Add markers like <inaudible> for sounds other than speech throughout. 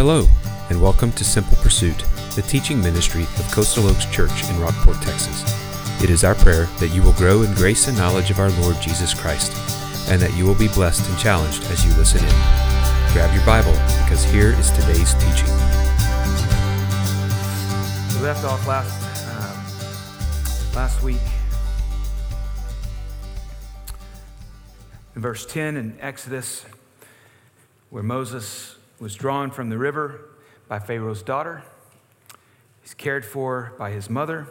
Hello, and welcome to Simple Pursuit, the teaching ministry of Coastal Oaks Church in Rockport, Texas. It is our prayer that you will grow in grace and knowledge of our Lord Jesus Christ, and that you will be blessed and challenged as you listen in. Grab your Bible, because here is today's teaching. We left off last, um, last week in verse 10 in Exodus, where Moses was drawn from the river by Pharaoh's daughter. He's cared for by his mother,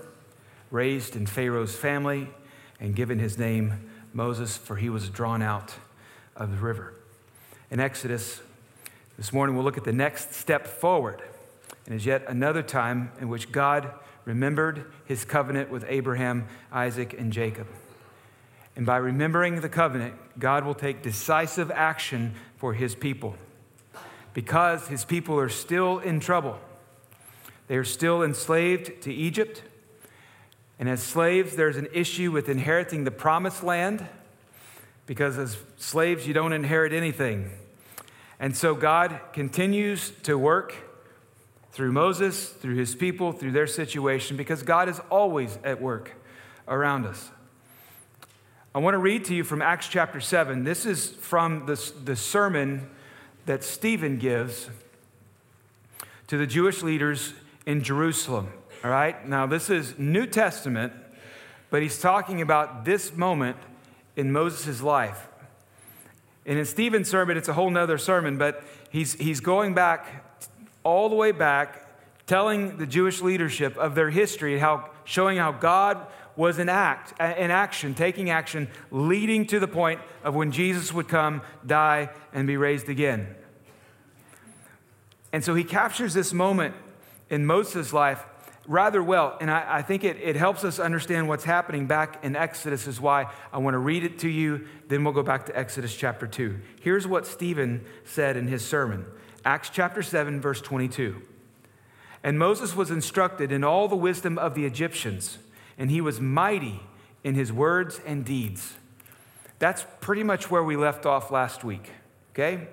raised in Pharaoh's family, and given his name Moses, for he was drawn out of the river. In Exodus, this morning we'll look at the next step forward, and is yet another time in which God remembered his covenant with Abraham, Isaac, and Jacob. And by remembering the covenant, God will take decisive action for his people because his people are still in trouble. They are still enslaved to Egypt. And as slaves, there's an issue with inheriting the promised land because as slaves, you don't inherit anything. And so God continues to work through Moses, through his people, through their situation, because God is always at work around us. I want to read to you from Acts chapter 7. This is from the, the sermon that Stephen gives to the Jewish leaders in Jerusalem. All right? Now, this is New Testament, but he's talking about this moment in Moses' life. And in Stephen's sermon, it's a whole nother sermon, but he's, he's going back, all the way back, telling the Jewish leadership of their history, how, showing how God was in act, in action, taking action, leading to the point of when Jesus would come, die, and be raised again. And so he captures this moment in Moses' life rather well. And I, I, think it, it helps us understand what's happening back in Exodus, is why I want to read it to you. Then we'll go back to Exodus chapter 2. Here's what Stephen said in his sermon Acts chapter 7, verse 22. And Moses was instructed in all the wisdom of the Egyptians, and he was mighty in his words and deeds. That's pretty much where we left off last week, okay?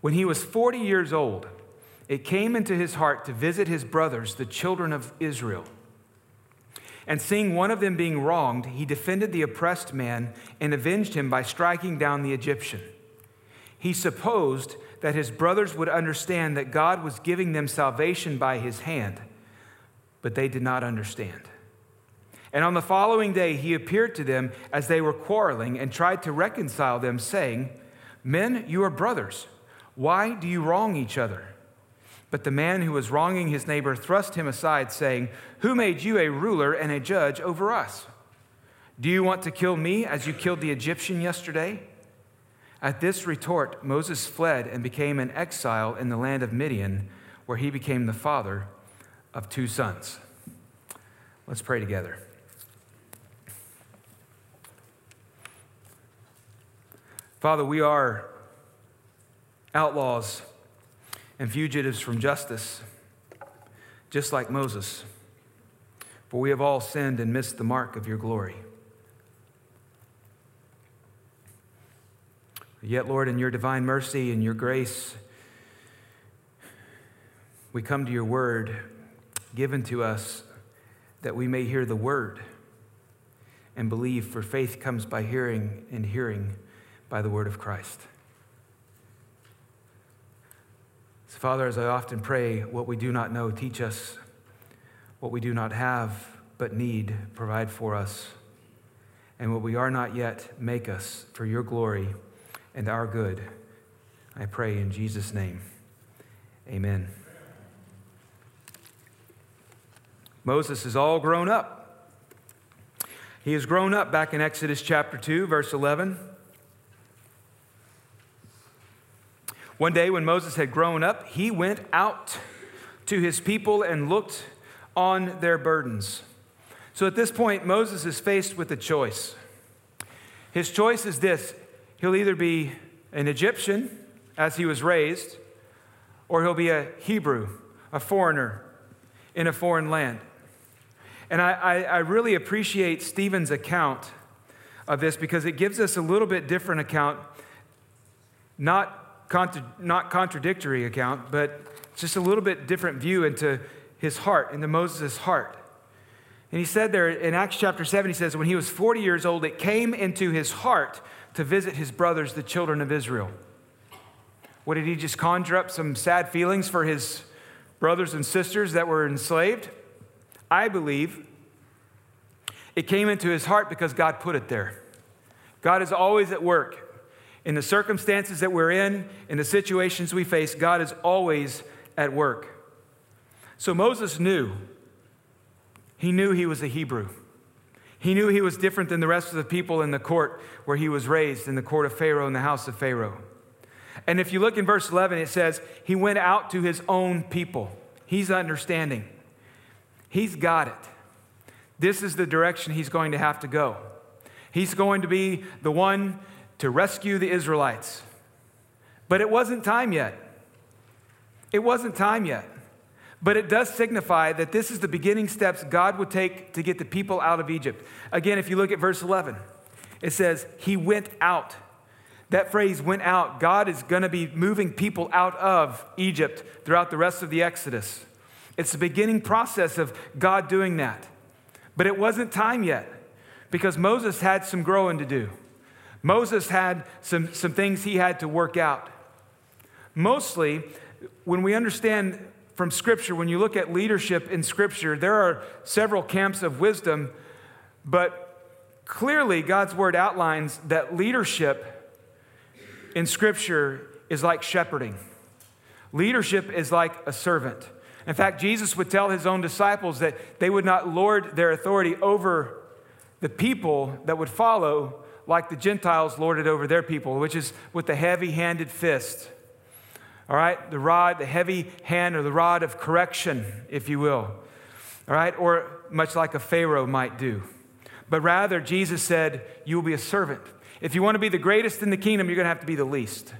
When he was 40 years old, it came into his heart to visit his brothers, the children of Israel. And seeing one of them being wronged, he defended the oppressed man and avenged him by striking down the Egyptian. He supposed that his brothers would understand that God was giving them salvation by his hand, but they did not understand. And on the following day, he appeared to them as they were quarreling and tried to reconcile them, saying, Men, you are brothers. Why do you wrong each other? But the man who was wronging his neighbor thrust him aside, saying, Who made you a ruler and a judge over us? Do you want to kill me as you killed the Egyptian yesterday? At this retort, Moses fled and became an exile in the land of Midian, where he became the father of two sons. Let's pray together. Father, we are outlaws and fugitives from justice, just like Moses. For we have all sinned and missed the mark of your glory. Yet, Lord, in your divine mercy and your grace, we come to your word given to us that we may hear the word and believe, for faith comes by hearing, and hearing by the word of Christ. Father, as I often pray, what we do not know, teach us. What we do not have but need, provide for us. And what we are not yet, make us for your glory and our good. I pray in Jesus' name. Amen. Moses is all grown up. He is grown up back in Exodus chapter 2, verse 11. One day, when Moses had grown up, he went out to his people and looked on their burdens. So at this point, Moses is faced with a choice. His choice is this he'll either be an Egyptian, as he was raised, or he'll be a Hebrew, a foreigner in a foreign land. And I, I, I really appreciate Stephen's account of this because it gives us a little bit different account, not contra- not contradictory account, but just a little bit different view into his heart, into Moses' heart. And he said there in Acts chapter 7, he says, when he was 40 years old, it came into his heart to visit his brothers, the children of Israel. What did he just conjure up some sad feelings for his brothers and sisters that were enslaved? I believe it came into his heart because God put it there. God is always at work. In the circumstances that we're in, in the situations we face, God is always at work. So Moses knew. He knew he was a Hebrew. He knew he was different than the rest of the people in the court where he was raised, in the court of Pharaoh, in the house of Pharaoh. And if you look in verse 11, it says, He went out to his own people. He's understanding. He's got it. This is the direction he's going to have to go. He's going to be the one to rescue the Israelites. But it wasn't time yet. It wasn't time yet. But it does signify that this is the beginning steps God would take to get the people out of Egypt. Again, if you look at verse 11, it says, He went out. That phrase went out. God is going to be moving people out of Egypt throughout the rest of the Exodus. It's the beginning process of God doing that. But it wasn't time yet because Moses had some growing to do. Moses had some, some things he had to work out. Mostly, when we understand from Scripture, when you look at leadership in Scripture, there are several camps of wisdom, but clearly God's Word outlines that leadership in Scripture is like shepherding. Leadership is like a servant. In fact, Jesus would tell his own disciples that they would not lord their authority over the people that would follow like the Gentiles lorded over their people, which is with the heavy handed fist. All right, the rod, the heavy hand, or the rod of correction, if you will. All right, or much like a Pharaoh might do. But rather, Jesus said, You will be a servant. If you want to be the greatest in the kingdom, you're going to have to be the least.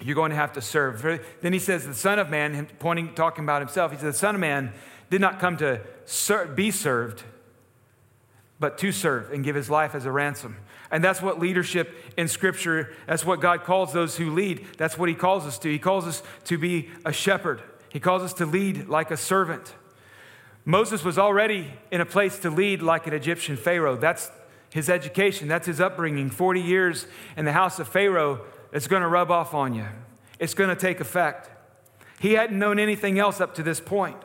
You're going to have to serve. Then he says, The Son of Man, pointing, talking about himself, he says, The Son of Man did not come to be served, but to serve and give his life as a ransom. And that's what leadership in Scripture, that's what God calls those who lead. That's what He calls us to. He calls us to be a shepherd, He calls us to lead like a servant. Moses was already in a place to lead like an Egyptian Pharaoh. That's his education, that's his upbringing. 40 years in the house of Pharaoh, it's going to rub off on you, it's going to take effect. He hadn't known anything else up to this point.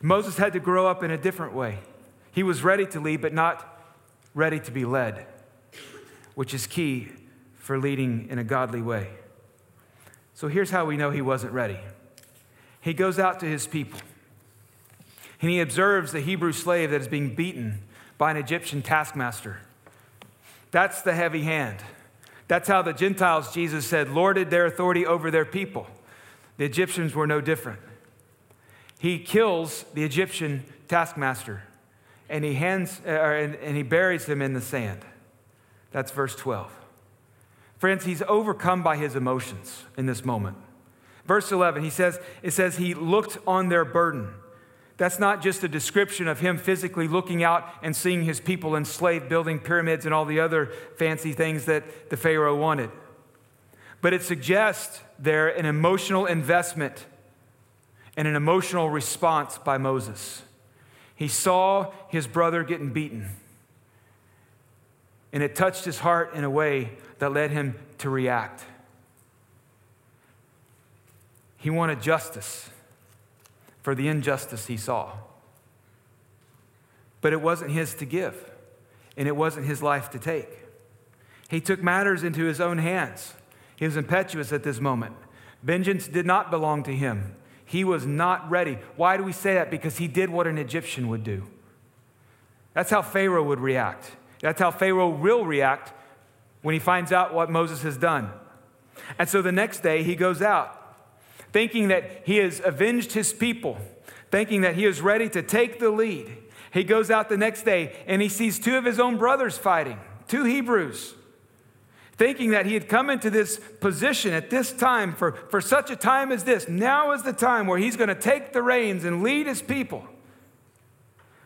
Moses had to grow up in a different way. He was ready to lead, but not ready to be led which is key for leading in a godly way. So here's how we know he wasn't ready he goes out to his people and he observes the Hebrew slave that is being beaten by an Egyptian taskmaster. That's the heavy hand. That's how the Gentiles, Jesus said, lorded their authority over their people. The Egyptians were no different. He kills the Egyptian taskmaster and he, hands, uh, and he buries him in the sand. That's verse 12. Friends, he's overcome by his emotions in this moment. Verse 11, he says, it says he looked on their burden. That's not just a description of him physically looking out and seeing his people enslaved, building pyramids and all the other fancy things that the Pharaoh wanted. But it suggests there an emotional investment and an emotional response by Moses. He saw his brother getting beaten and it touched his heart in a way that led him to react. He wanted justice for the injustice he saw. But it wasn't his to give, and it wasn't his life to take. He took matters into his own hands. He was impetuous at this moment. Vengeance did not belong to him. He was not ready. Why do we say that? Because he did what an Egyptian would do. That's how Pharaoh would react. That's how Pharaoh will react when he finds out what Moses has done. And so the next day he goes out, thinking that he has avenged his people, thinking that he is ready to take the lead. He goes out the next day and he sees two of his own brothers fighting, two Hebrews, thinking that he had come into this position at this time for, for such a time as this. Now is the time where he's going to take the reins and lead his people.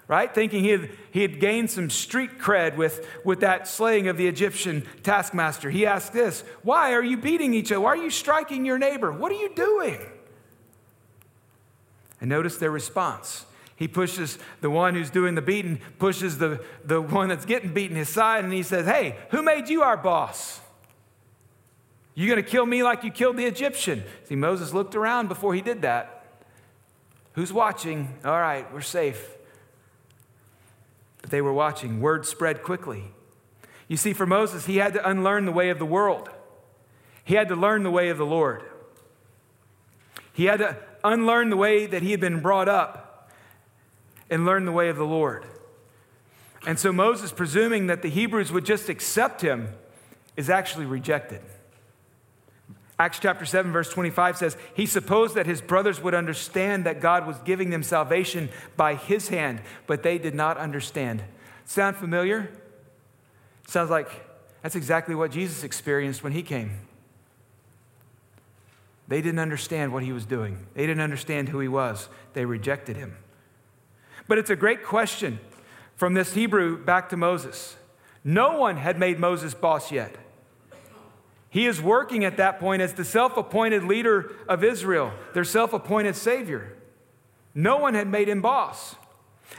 Right? Thinking he had, he had gained some street cred with, with that slaying of the Egyptian taskmaster. He asked this Why are you beating each other? Why are you striking your neighbor? What are you doing? And notice their response. He pushes the one who's doing the beating, pushes the, the one that's getting beaten his side, and he says, Hey, who made you our boss? You gonna kill me like you killed the Egyptian? See, Moses looked around before he did that. Who's watching? All right, we're safe. But they were watching. Word spread quickly. You see, for Moses, he had to unlearn the way of the world, he had to learn the way of the Lord. He had to unlearn the way that he had been brought up and learn the way of the Lord. And so Moses, presuming that the Hebrews would just accept him, is actually rejected. Acts chapter 7, verse 25 says, He supposed that his brothers would understand that God was giving them salvation by his hand, but they did not understand. Sound familiar? Sounds like that's exactly what Jesus experienced when he came. They didn't understand what he was doing, they didn't understand who he was. They rejected him. But it's a great question from this Hebrew back to Moses. No one had made Moses boss yet. He is working at that point as the self appointed leader of Israel, their self appointed savior. No one had made him boss.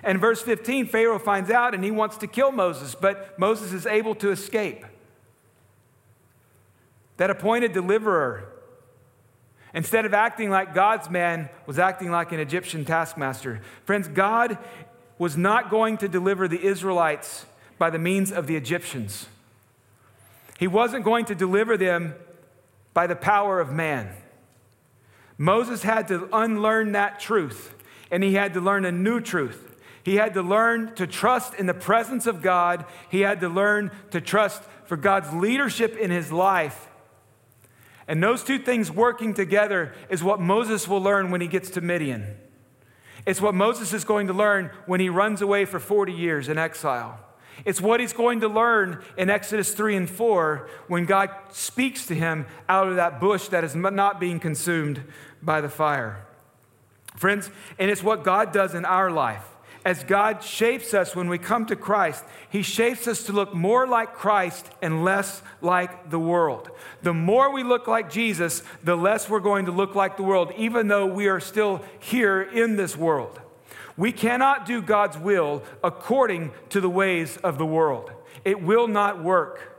And verse 15, Pharaoh finds out and he wants to kill Moses, but Moses is able to escape. That appointed deliverer, instead of acting like God's man, was acting like an Egyptian taskmaster. Friends, God was not going to deliver the Israelites by the means of the Egyptians. He wasn't going to deliver them by the power of man. Moses had to unlearn that truth, and he had to learn a new truth. He had to learn to trust in the presence of God. He had to learn to trust for God's leadership in his life. And those two things working together is what Moses will learn when he gets to Midian. It's what Moses is going to learn when he runs away for 40 years in exile. It's what he's going to learn in Exodus 3 and 4 when God speaks to him out of that bush that is not being consumed by the fire. Friends, and it's what God does in our life. As God shapes us when we come to Christ, He shapes us to look more like Christ and less like the world. The more we look like Jesus, the less we're going to look like the world, even though we are still here in this world. We cannot do God's will according to the ways of the world. It will not work.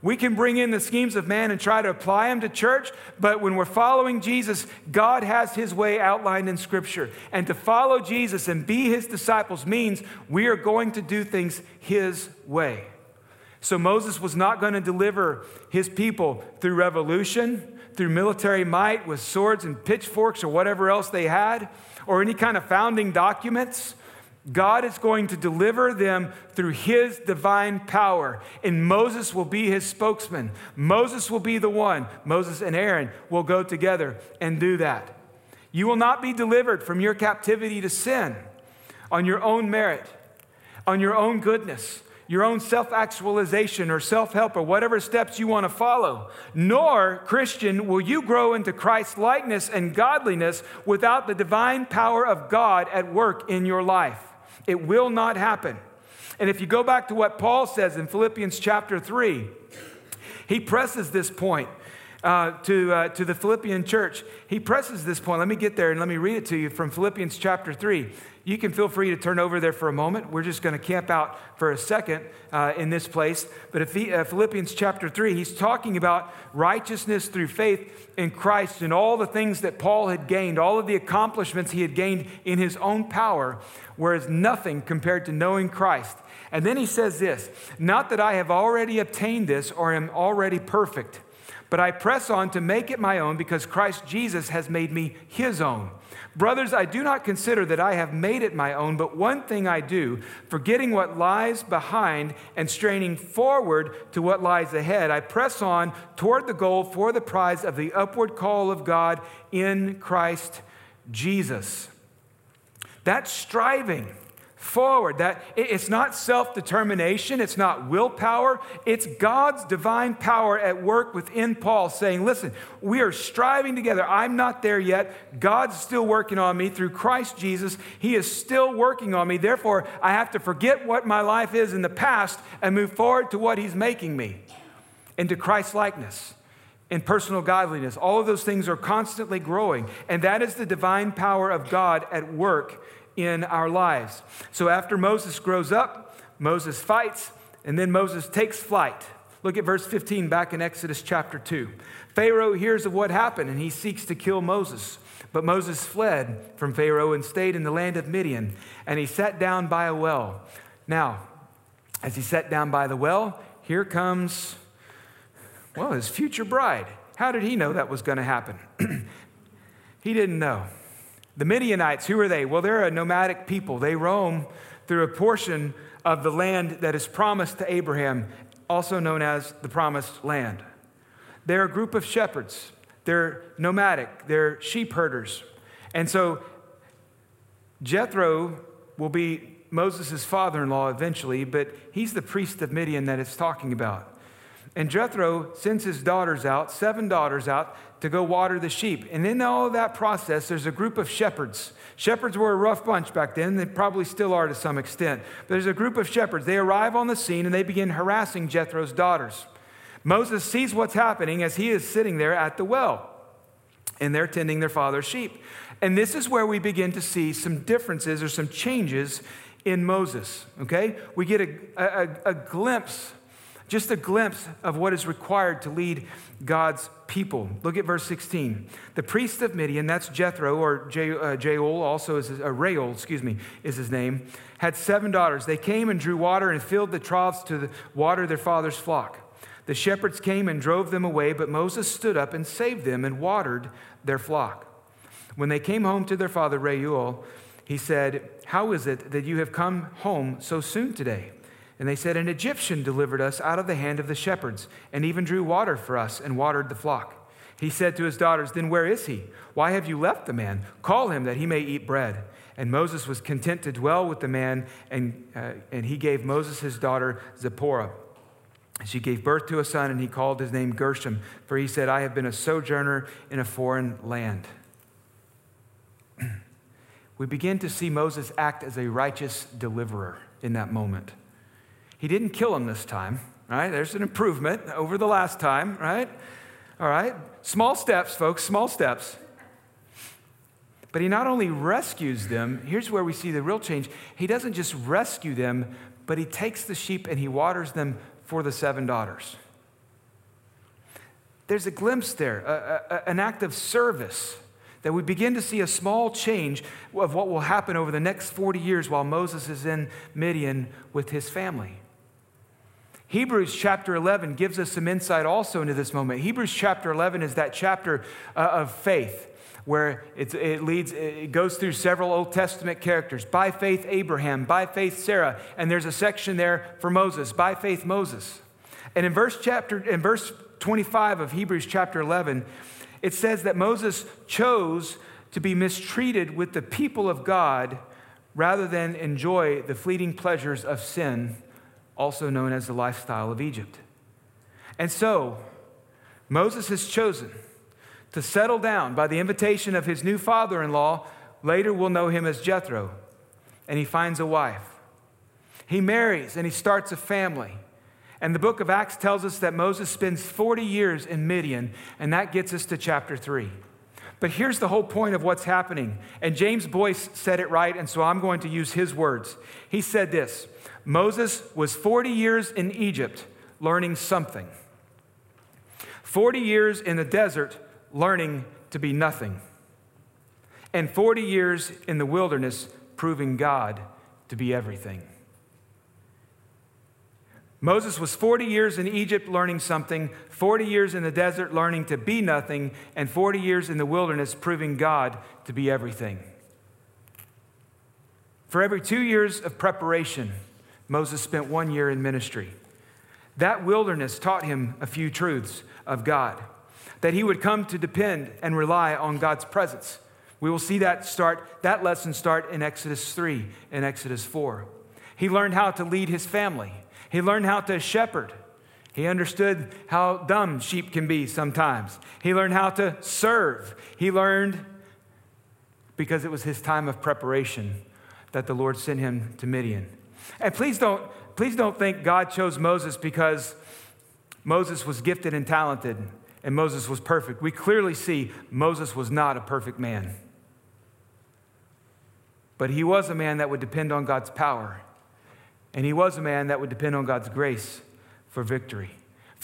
We can bring in the schemes of man and try to apply them to church, but when we're following Jesus, God has his way outlined in Scripture. And to follow Jesus and be his disciples means we are going to do things his way. So Moses was not going to deliver his people through revolution, through military might with swords and pitchforks or whatever else they had or any kind of founding documents. God is going to deliver them through his divine power, and Moses will be his spokesman. Moses will be the one. Moses and Aaron will go together and do that. You will not be delivered from your captivity to sin on your own merit, on your own goodness, your own self actualization or self help or whatever steps you want to follow. Nor, Christian, will you grow into Christ's likeness and godliness without the divine power of God at work in your life. It will not happen. And if you go back to what Paul says in Philippians chapter 3, he presses this point. Uh, to, uh, to the Philippian church. He presses this point. Let me get there and let me read it to you from Philippians chapter 3 you can feel free to turn over there for a moment. We're just going to camp out for a second uh, in this place. But if he, uh, Philippians chapter 3, he's talking about righteousness through faith in Christ and all the things that Paul had gained, all of the accomplishments he had gained in his own power, whereas nothing compared to knowing Christ. And then he says this Not that I have already obtained this or am already perfect, but I press on to make it my own because Christ Jesus has made me his own. Brothers, I do not consider that I have made it my own, but one thing I do, forgetting what lies behind and straining forward to what lies ahead, I press on toward the goal for the prize of the upward call of God in Christ Jesus. That striving, forward. That it's not self-determination, it's not willpower, it's God's divine power at work within Paul saying, "Listen, we are striving together. I'm not there yet. God's still working on me through Christ Jesus. He is still working on me. Therefore, I have to forget what my life is in the past and move forward to what he's making me into Christ likeness." In personal godliness. All of those things are constantly growing. And that is the divine power of God at work in our lives. So after Moses grows up, Moses fights, and then Moses takes flight. Look at verse 15 back in Exodus chapter 2. Pharaoh hears of what happened and he seeks to kill Moses. But Moses fled from Pharaoh and stayed in the land of Midian, and he sat down by a well. Now, as he sat down by the well, here comes, well, his future bride. How did he know that was going to happen? <clears throat> he didn't know. The Midianites, who are they? Well, they're a nomadic people. They roam through a portion of the land that is promised to Abraham, also known as the promised land. They're a group of shepherds. They're nomadic, they're sheep herders. And so Jethro will be Moses' father in law eventually, but he's the priest of Midian that it's talking about. And Jethro sends his daughters out, seven daughters out, to go water the sheep. And in all of that process, there's a group of shepherds. Shepherds were a rough bunch back then. They probably still are to some extent. But there's a group of shepherds. They arrive on the scene and they begin harassing Jethro's daughters. Moses sees what's happening as he is sitting there at the well, and they're tending their father's sheep. And this is where we begin to see some differences or some changes in Moses, okay? We get a, a, a glimpse just a glimpse of what is required to lead God's people. Look at verse 16. The priest of Midian, that's Jethro, or Jael, uh, also is his, uh, excuse me, is his name, had seven daughters. They came and drew water and filled the troughs to water their father's flock. The shepherds came and drove them away, but Moses stood up and saved them and watered their flock. When they came home to their father Reuel, he said, How is it that you have come home so soon today? And they said, An Egyptian delivered us out of the hand of the shepherds, and even drew water for us and watered the flock. He said to his daughters, Then where is he? Why have you left the man? Call him that he may eat bread. And Moses was content to dwell with the man, and, uh, and he gave Moses his daughter Zipporah. She gave birth to a son, and he called his name Gershom, for he said, I have been a sojourner in a foreign land. <clears throat> we begin to see Moses act as a righteous deliverer in that moment. He didn't kill him this time, right? There's an improvement over the last time, right? All right? Small steps, folks, small steps. But he not only rescues them, here's where we see the real change. He doesn't just rescue them, but he takes the sheep and he waters them for the seven daughters. There's a glimpse there, a, a, an act of service that we begin to see a small change of what will happen over the next 40 years while Moses is in Midian with his family. Hebrews chapter 11 gives us some insight also into this moment. Hebrews chapter 11 is that chapter uh, of faith where it leads, it goes through several Old Testament characters. By faith, Abraham. By faith, Sarah. And there's a section there for Moses. By faith, Moses. And in verse chapter, in verse 25 of Hebrews chapter 11, it says that Moses chose to be mistreated with the people of God rather than enjoy the fleeting pleasures of sin also known as the lifestyle of Egypt. And so, Moses has chosen to settle down by the invitation of his new father in law. Later, we'll know him as Jethro. And he finds a wife. He marries and he starts a family. And the book of Acts tells us that Moses spends 40 years in Midian, and that gets us to chapter 3. But here's the whole point of what's happening. And James Boyce said it right, and so I'm going to use his words. He said this Moses was 40 years in Egypt learning something, 40 years in the desert learning to be nothing, and 40 years in the wilderness proving God to be everything. Moses was 40 years in Egypt learning something, 40 years in the desert learning to be nothing, and 40 years in the wilderness proving God to be everything. For every two years of preparation, Moses spent one year in ministry. That wilderness taught him a few truths of God that he would come to depend and rely on God's presence We will see that start, that lesson start in Exodus 3 and Exodus 4. He learned how to lead his family. He learned how to shepherd. He understood how dumb sheep can be sometimes. He learned how to serve. He learned because it was his time of preparation that the Lord sent him to Midian. And please don't, please don't think God chose Moses because Moses was gifted and talented and Moses was perfect. We clearly see Moses was not a perfect man. But he was a man that would depend on God's power. And he was a man that would depend on God's grace for victory.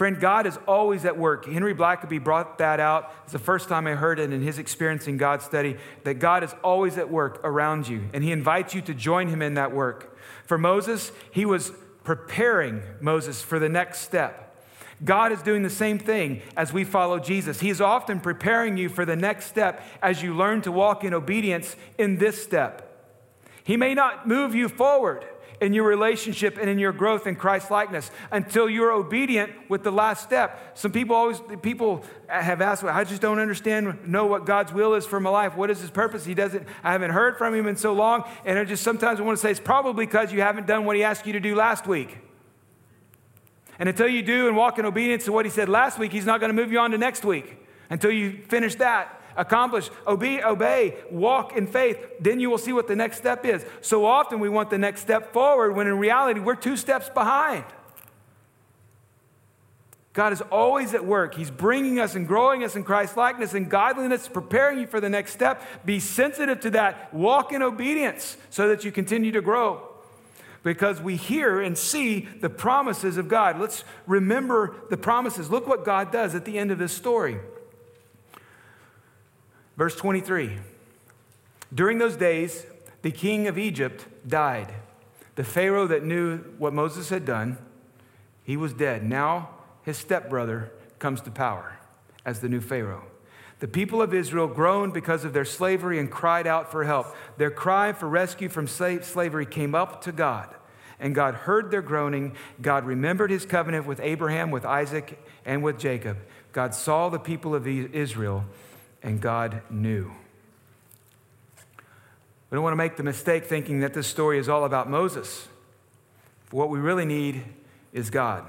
Friend, God is always at work. Henry Blackaby brought that out. It's the first time I heard it in his experience in God's study that God is always at work around you, and he invites you to join him in that work. For Moses, he was preparing Moses for the next step. God is doing the same thing as we follow Jesus. He is often preparing you for the next step as you learn to walk in obedience in this step. He may not move you forward in your relationship and in your growth in Christ likeness until you're obedient with the last step. Some people always people have asked, well, I just don't understand, know what God's will is for my life. What is his purpose? He doesn't, I haven't heard from him in so long. And I just sometimes I want to say it's probably because you haven't done what he asked you to do last week. And until you do and walk in obedience to what he said last week, he's not going to move you on to next week until you finish that accomplish, obey, obey, walk in faith, then you will see what the next step is. So often we want the next step forward when in reality we're two steps behind. God is always at work. He's bringing us and growing us in Christ likeness and godliness, preparing you for the next step. Be sensitive to that. Walk in obedience so that you continue to grow. Because we hear and see the promises of God. Let's remember the promises. Look what God does at the end of this story. Verse 23 During those days, the king of Egypt died. The Pharaoh that knew what Moses had done, he was dead. Now his stepbrother comes to power as the new Pharaoh. The people of Israel groaned because of their slavery and cried out for help. Their cry for rescue from slavery came up to God, and God heard their groaning. God remembered his covenant with Abraham, with Isaac, and with Jacob. God saw the people of Israel and God knew. We don't want to make the mistake thinking that this story is all about Moses. What we really need is God.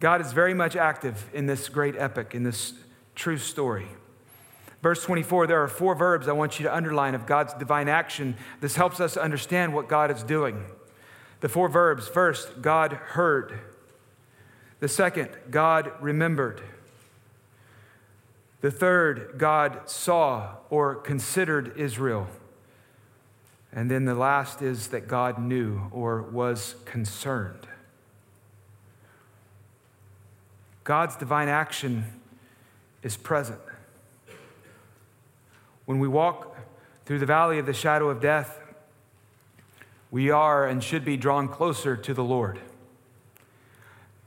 God is very much active in this great epic, in this true story. Verse 24, there are four verbs I want you to underline of God's divine action. This helps us understand what God is doing. The four verbs first, God heard. The second, God remembered. The third, God saw or considered Israel. And then the last is that God knew or was concerned. God's divine action is present. When we walk through the valley of the shadow of death, we are and should be drawn closer to the Lord.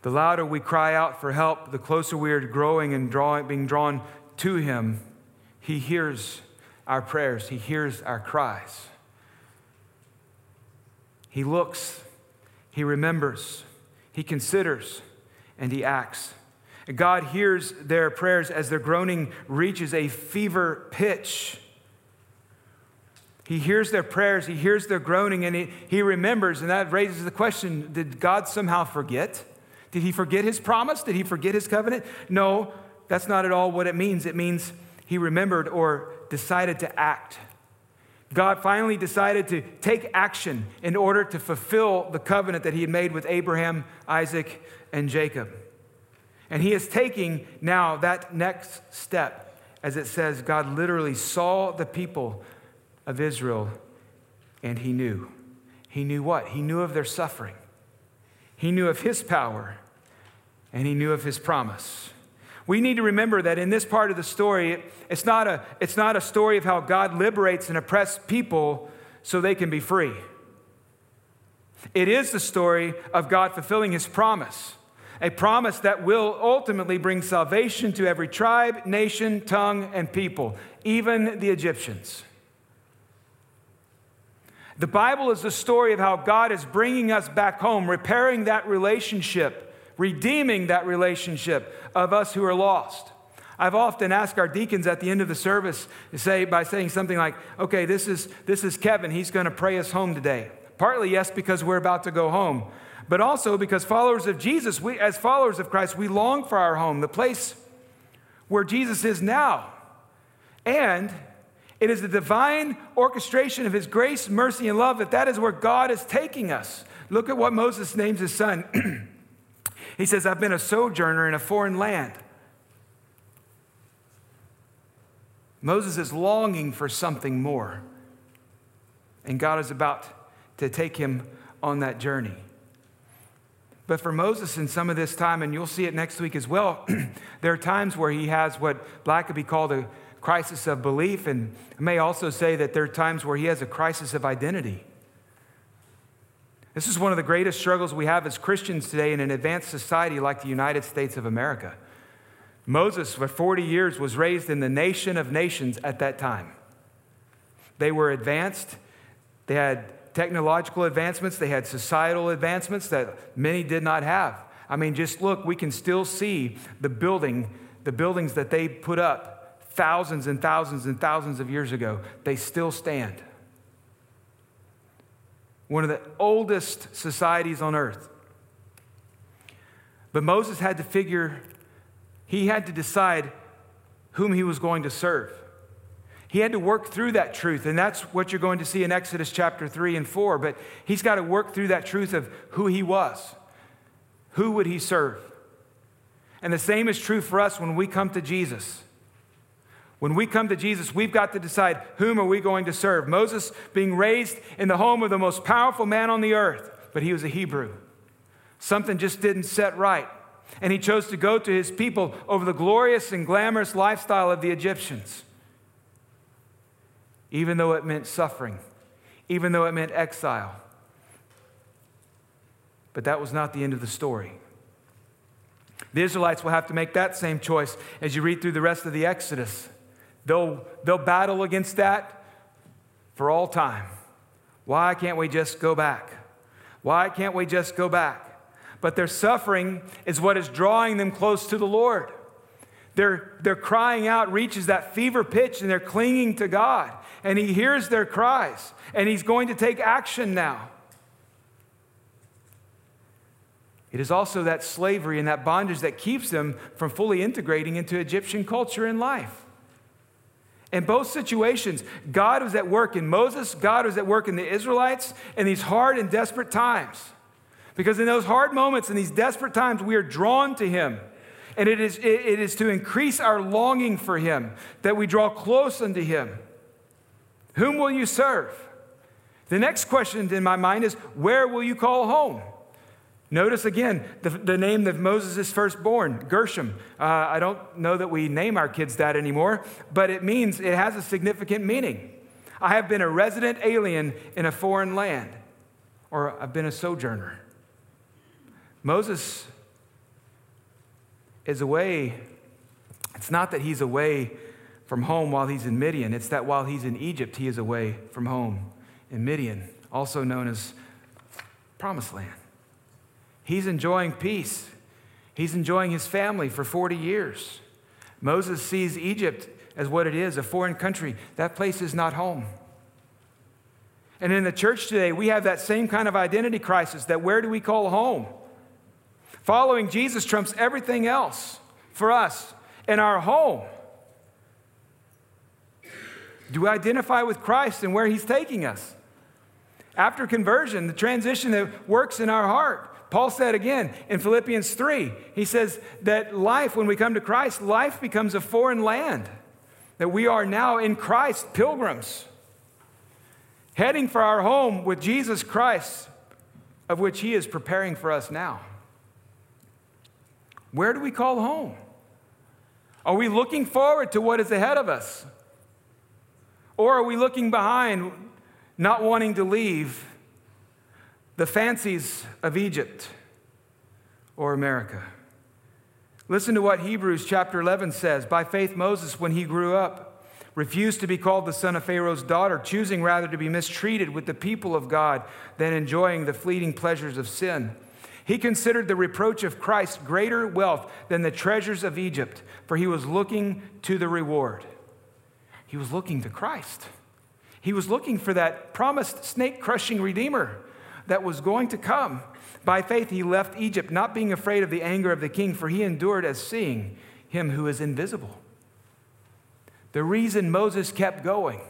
The louder we cry out for help, the closer we are growing and drawing, being drawn to Him, He hears our prayers, He hears our cries. He looks, He remembers, He considers, and He acts. God hears their prayers as their groaning reaches a fever pitch. He hears their prayers, he hears their groaning, and he, he remembers. And that raises the question did God somehow forget? Did he forget his promise? Did he forget his covenant? No, that's not at all what it means. It means he remembered or decided to act. God finally decided to take action in order to fulfill the covenant that he had made with Abraham, Isaac, and Jacob. And he is taking now that next step. As it says, God literally saw the people of Israel and he knew. He knew what? He knew of their suffering. He knew of his power and he knew of his promise. We need to remember that in this part of the story, it's not a, it's not a story of how God liberates and oppressed people so they can be free. It is the story of God fulfilling his promise, a promise that will ultimately bring salvation to every tribe, nation, tongue, and people, even the Egyptians. The Bible is the story of how God is bringing us back home, repairing that relationship redeeming that relationship of us who are lost. I've often asked our deacons at the end of the service to say by saying something like, "Okay, this is this is Kevin. He's going to pray us home today." Partly yes because we're about to go home, but also because followers of Jesus, we as followers of Christ, we long for our home, the place where Jesus is now. And it is the divine orchestration of his grace, mercy, and love that that is where God is taking us. Look at what Moses names his son. <clears throat> he says, I've been a sojourner in a foreign land. Moses is longing for something more. And God is about to take him on that journey. But for Moses, in some of this time, and you'll see it next week as well, <clears throat> there are times where he has what Blackaby called a crisis of belief. And I may also say that there are times where he has a crisis of identity. This is one of the greatest struggles we have as Christians today in an advanced society like the United States of America. Moses, for 40 years, was raised in the nation of nations at that time. They were advanced, they had technological advancements, they had societal advancements that many did not have. I mean, just look, we can still see the building, the buildings that they put up thousands and thousands and thousands of years ago. They still stand. One of the oldest societies on earth. But Moses had to figure he had to decide whom he was going to serve. He had to work through that truth, and that's what you're going to see in Exodus chapter 3 and 4. But he's got to work through that truth of who he was. Who would he serve? And the same is true for us when we come to Jesus. When we come to Jesus, we've got to decide whom are we going to serve. Moses being raised in the home of the most powerful man on the earth, but he was a Hebrew. Something just didn't set right and he chose to go to his people over the glorious and glamorous lifestyle of the Egyptians, even though it meant suffering, even though it meant exile. But that was not the end of the story. The Israelites will have to make that same choice as you read through the rest of the Exodus. They'll, they'll battle against that for all time. Why can't we just go back? Why can't we just go back? but their suffering is what is drawing them close to the Lord. Their, their crying out reaches that fever pitch and they're clinging to God. And He hears their cries and He's going to take action now. It is also that slavery and that bondage that keeps them from fully integrating into Egyptian culture and life. In both situations, God was at work in Moses, God was at work in the Israelites in these hard and desperate times. Because in those hard moments, in these desperate times, we are drawn to Him. And it is, it is to increase our longing for Him that we draw close unto Him. Whom will you serve? The next question in my mind is where will you call home? Notice again the, the name of Moses' firstborn, Gershom. Uh, I don't know that we name our kids that anymore, but it means it has a significant meaning. I have been a resident alien in a foreign land, or I've been a sojourner. Moses is away. It's not that he's away from home while he's in Midian, it's that while he's in Egypt, he is away from home in Midian, also known as Promised Land. He's enjoying peace. He's enjoying his family for 40 years. Moses sees Egypt as what it is a foreign country. That place is not home. And in the church today, we have that same kind of identity crisis that where do we call home? Following Jesus trumps everything else for us in our home. Do we identify with Christ and where He's taking us? After conversion, the transition that works in our heart. Paul said again in Philippians 3, he says that life, when we come to Christ, life becomes a foreign land. That we are now in Christ pilgrims, heading for our home with Jesus Christ, of which He is preparing for us now. Where do we call home? Are we looking forward to what is ahead of us? Or are we looking behind, not wanting to leave the fancies of Egypt or America? Listen to what Hebrews chapter 11 says. By faith, Moses, when he grew up, refused to be called the son of Pharaoh's daughter, choosing rather to be mistreated with the people of God than enjoying the fleeting pleasures of sin. He considered the reproach of Christ greater wealth than the treasures of Egypt, for he was looking to the reward. He was looking to Christ. He was looking for that promised snake crushing Redeemer that was going to come. By faith, he left Egypt, not being afraid of the anger of the king, for he endured as seeing him who is invisible. The reason Moses kept going,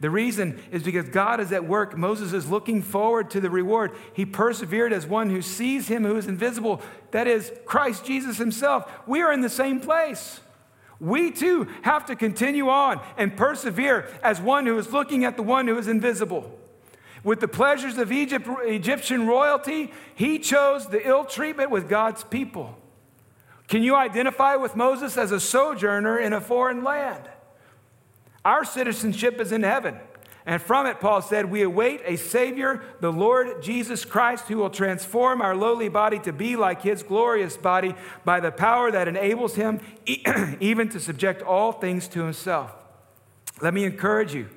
the reason is because God is at work. Moses is looking forward to the reward. He persevered as one who sees him who is invisible, that is, Christ Jesus himself. We are in the same place. We too have to continue on and persevere as one who is looking at the one who is invisible. With the pleasures of Egypt, Egyptian royalty, he chose the ill treatment with God's people. Can you identify with Moses as a sojourner in a foreign land? Our citizenship is in heaven. And from it, Paul said, we await a Savior, the Lord Jesus Christ, who will transform our lowly body to be like his glorious body by the power that enables him <clears throat> even to subject all things to himself. Let me encourage you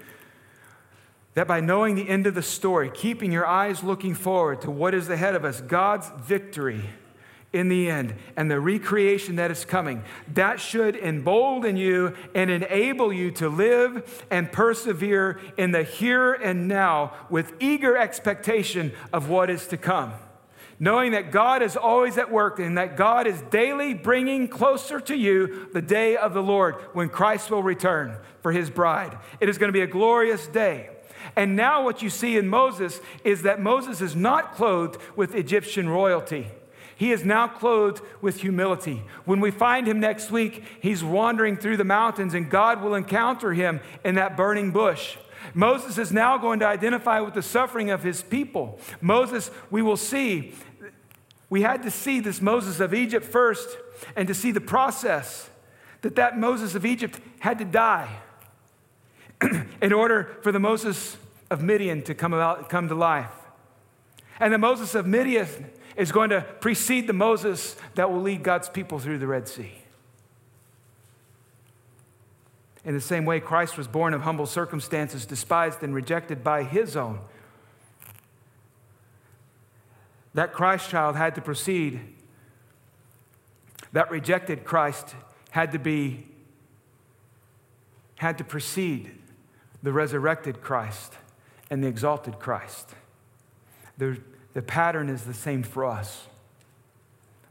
that by knowing the end of the story, keeping your eyes looking forward to what is ahead of us, God's victory in the end and the recreation that is coming, that should embolden you and enable you to live and persevere in the here and now with eager expectation of what is to come. Knowing that God is always at work and that God is daily bringing closer to you the day of the Lord when Christ will return for his bride. It is going to be a glorious day. And now, what you see in Moses is that Moses is not clothed with Egyptian royalty. He is now clothed with humility. When we find him next week, he's wandering through the mountains, and God will encounter him in that burning bush. Moses is now going to identify with the suffering of his people. Moses, we will see, we had to see this Moses of Egypt first and to see the process that that Moses of Egypt had to die <clears throat> in order for the Moses of Midian to come, about, come to life. And the Moses of Midian is going to precede the Moses that will lead God's people through the Red Sea. In the same way, Christ was born of humble circumstances, despised and rejected by his own. That Christ child had to proceed. That rejected Christ had to be, had to precede the resurrected Christ and the exalted Christ. The the pattern is the same for us.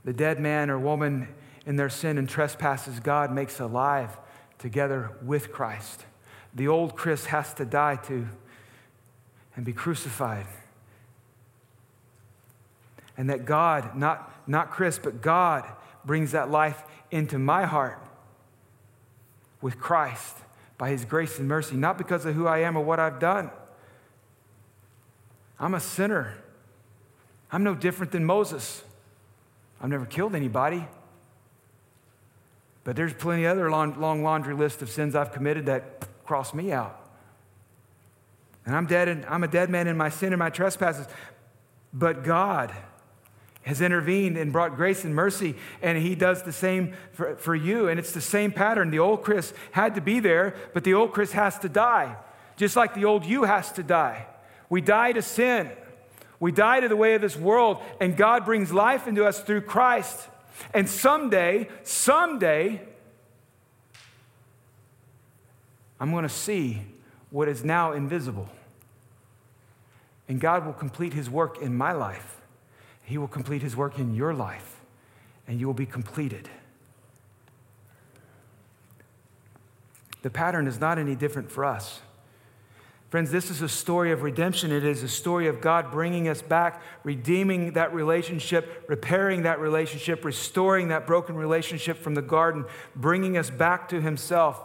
The dead man or woman in their sin and trespasses, God makes alive together with Christ. The old Chris has to die to and be crucified. And that God, not, not Chris, but God brings that life into my heart with Christ by his grace and mercy, not because of who I am or what I've done. I'm a sinner. I'm no different than Moses. I've never killed anybody. But there's plenty of other long, long laundry list of sins I've committed that cross me out. And I'm dead and I'm a dead man in my sin and my trespasses. But God has intervened and brought grace and mercy, and He does the same for, for you. And it's the same pattern. The old Chris had to be there, but the old Chris has to die, just like the old you has to die. We die to sin. We die to the way of this world, and God brings life into us through Christ. And someday, someday, I'm going to see what is now invisible. And God will complete his work in my life. He will complete his work in your life, and you will be completed. The pattern is not any different for us. Friends, this is a story of redemption. It is a story of God bringing us back, redeeming that relationship, repairing that relationship, restoring that broken relationship from the garden, bringing us back to Himself.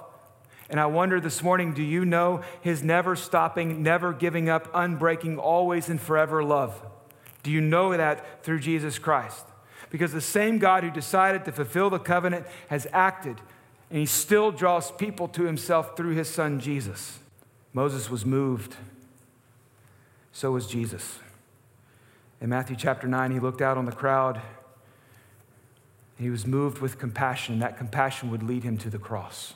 And I wonder this morning do you know His never stopping, never giving up, unbreaking, always and forever love? Do you know that through Jesus Christ? Because the same God who decided to fulfill the covenant has acted, and He still draws people to Himself through His Son Jesus. Moses was moved. So was Jesus. In Matthew chapter 9, he looked out on the crowd. He was moved with compassion. And that compassion would lead him to the cross.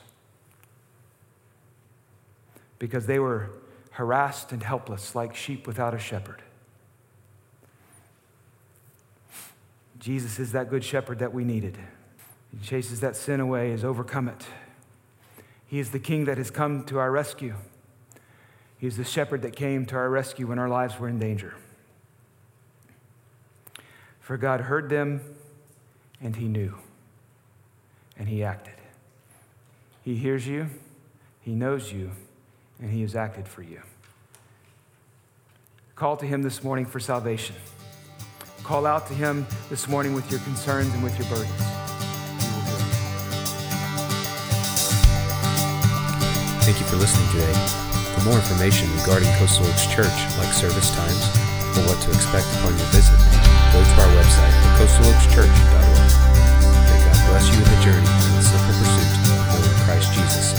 Because they were harassed and helpless like sheep without a shepherd. Jesus is that good shepherd that we needed. He chases that sin away, has overcome it. He is the king that has come to our rescue. He is the shepherd that came to our rescue when our lives were in danger. For God heard them and he knew, and he acted. He hears you, he knows you, and he has acted for you. Call to him this morning for salvation. Call out to him this morning with your concerns and with your burdens. Thank you for listening today. For more information regarding Coastal Oaks Church, like service times or what to expect upon your visit, go to our website at coastaloakschurch.org. May God bless you in the journey in the simple pursuit of knowing Christ Jesus,